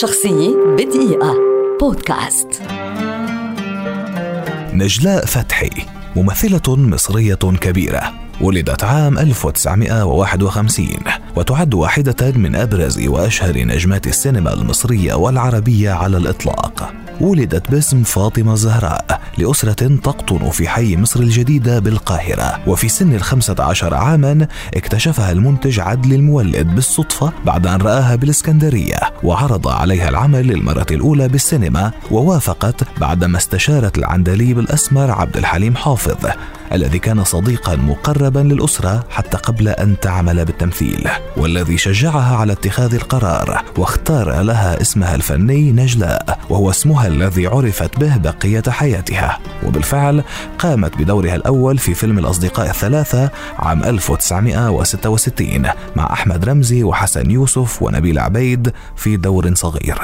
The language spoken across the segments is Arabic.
شخصية بدقيقة. بودكاست. نجلاء فتحي ممثلة مصرية كبيرة ولدت عام 1951 وتعد واحدة من أبرز وأشهر نجمات السينما المصرية والعربية على الإطلاق. ولدت باسم فاطمة زهراء لأسرة تقطن في حي مصر الجديدة بالقاهرة. وفي سن الخمسة عشر عاما اكتشفها المنتج عدل المولد بالصدفة بعد أن رآها بالإسكندرية وعرض عليها العمل للمرة الأولى بالسينما ووافقت بعدما استشارت العندليب الأسمر عبد الحليم حافظ. الذي كان صديقا مقربا للأسرة حتى قبل أن تعمل بالتمثيل والذي شجعها على اتخاذ القرار واختار لها اسمها الفني نجلاء وهو اسمها الذي عرفت به بقية حياتها. وبالفعل قامت بدورها الأول في فيلم الأصدقاء الثلاثة عام 1966 مع أحمد رمزي وحسن يوسف ونبيل عبيد في دور صغير.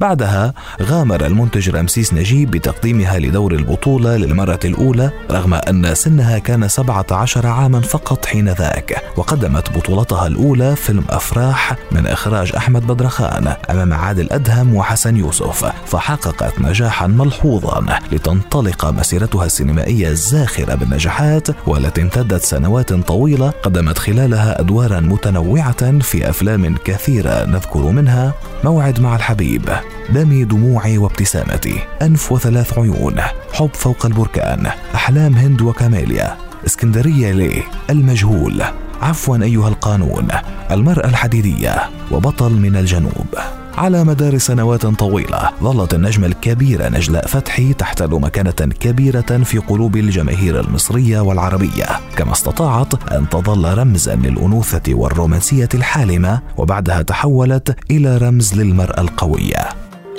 بعدها غامر المنتج رمسيس نجيب بتقديمها لدور البطولة للمرة الأولى رغم أن سنها كان 17 عاما فقط حين ذاك وقدمت بطولتها الأولى فيلم أفراح من إخراج أحمد بدرخان أمام عادل أدهم وحسن يوسف فحققت نجاحا ملحوظا لتنطلق مسيرتها السينمائية الزاخرة بالنجاحات والتي امتدت سنوات طويلة قدمت خلالها أدوارا متنوعة في أفلام كثيرة نذكر منها موعد مع الحبيب. دمي دموعي وابتسامتي. أنف وثلاث عيون. حب فوق البركان. أحلام هند وكاميليا. اسكندرية ليه المجهول. عفوا أيها القانون. المرأة الحديدية. وبطل من الجنوب. على مدار سنوات طويلة ظلت النجمة الكبيرة نجلاء فتحي تحتل مكانة كبيرة في قلوب الجماهير المصرية والعربية. كما استطاعت أن تظل رمزا للأنوثة والرومانسية الحالمة وبعدها تحولت إلى رمز للمرأة القوية.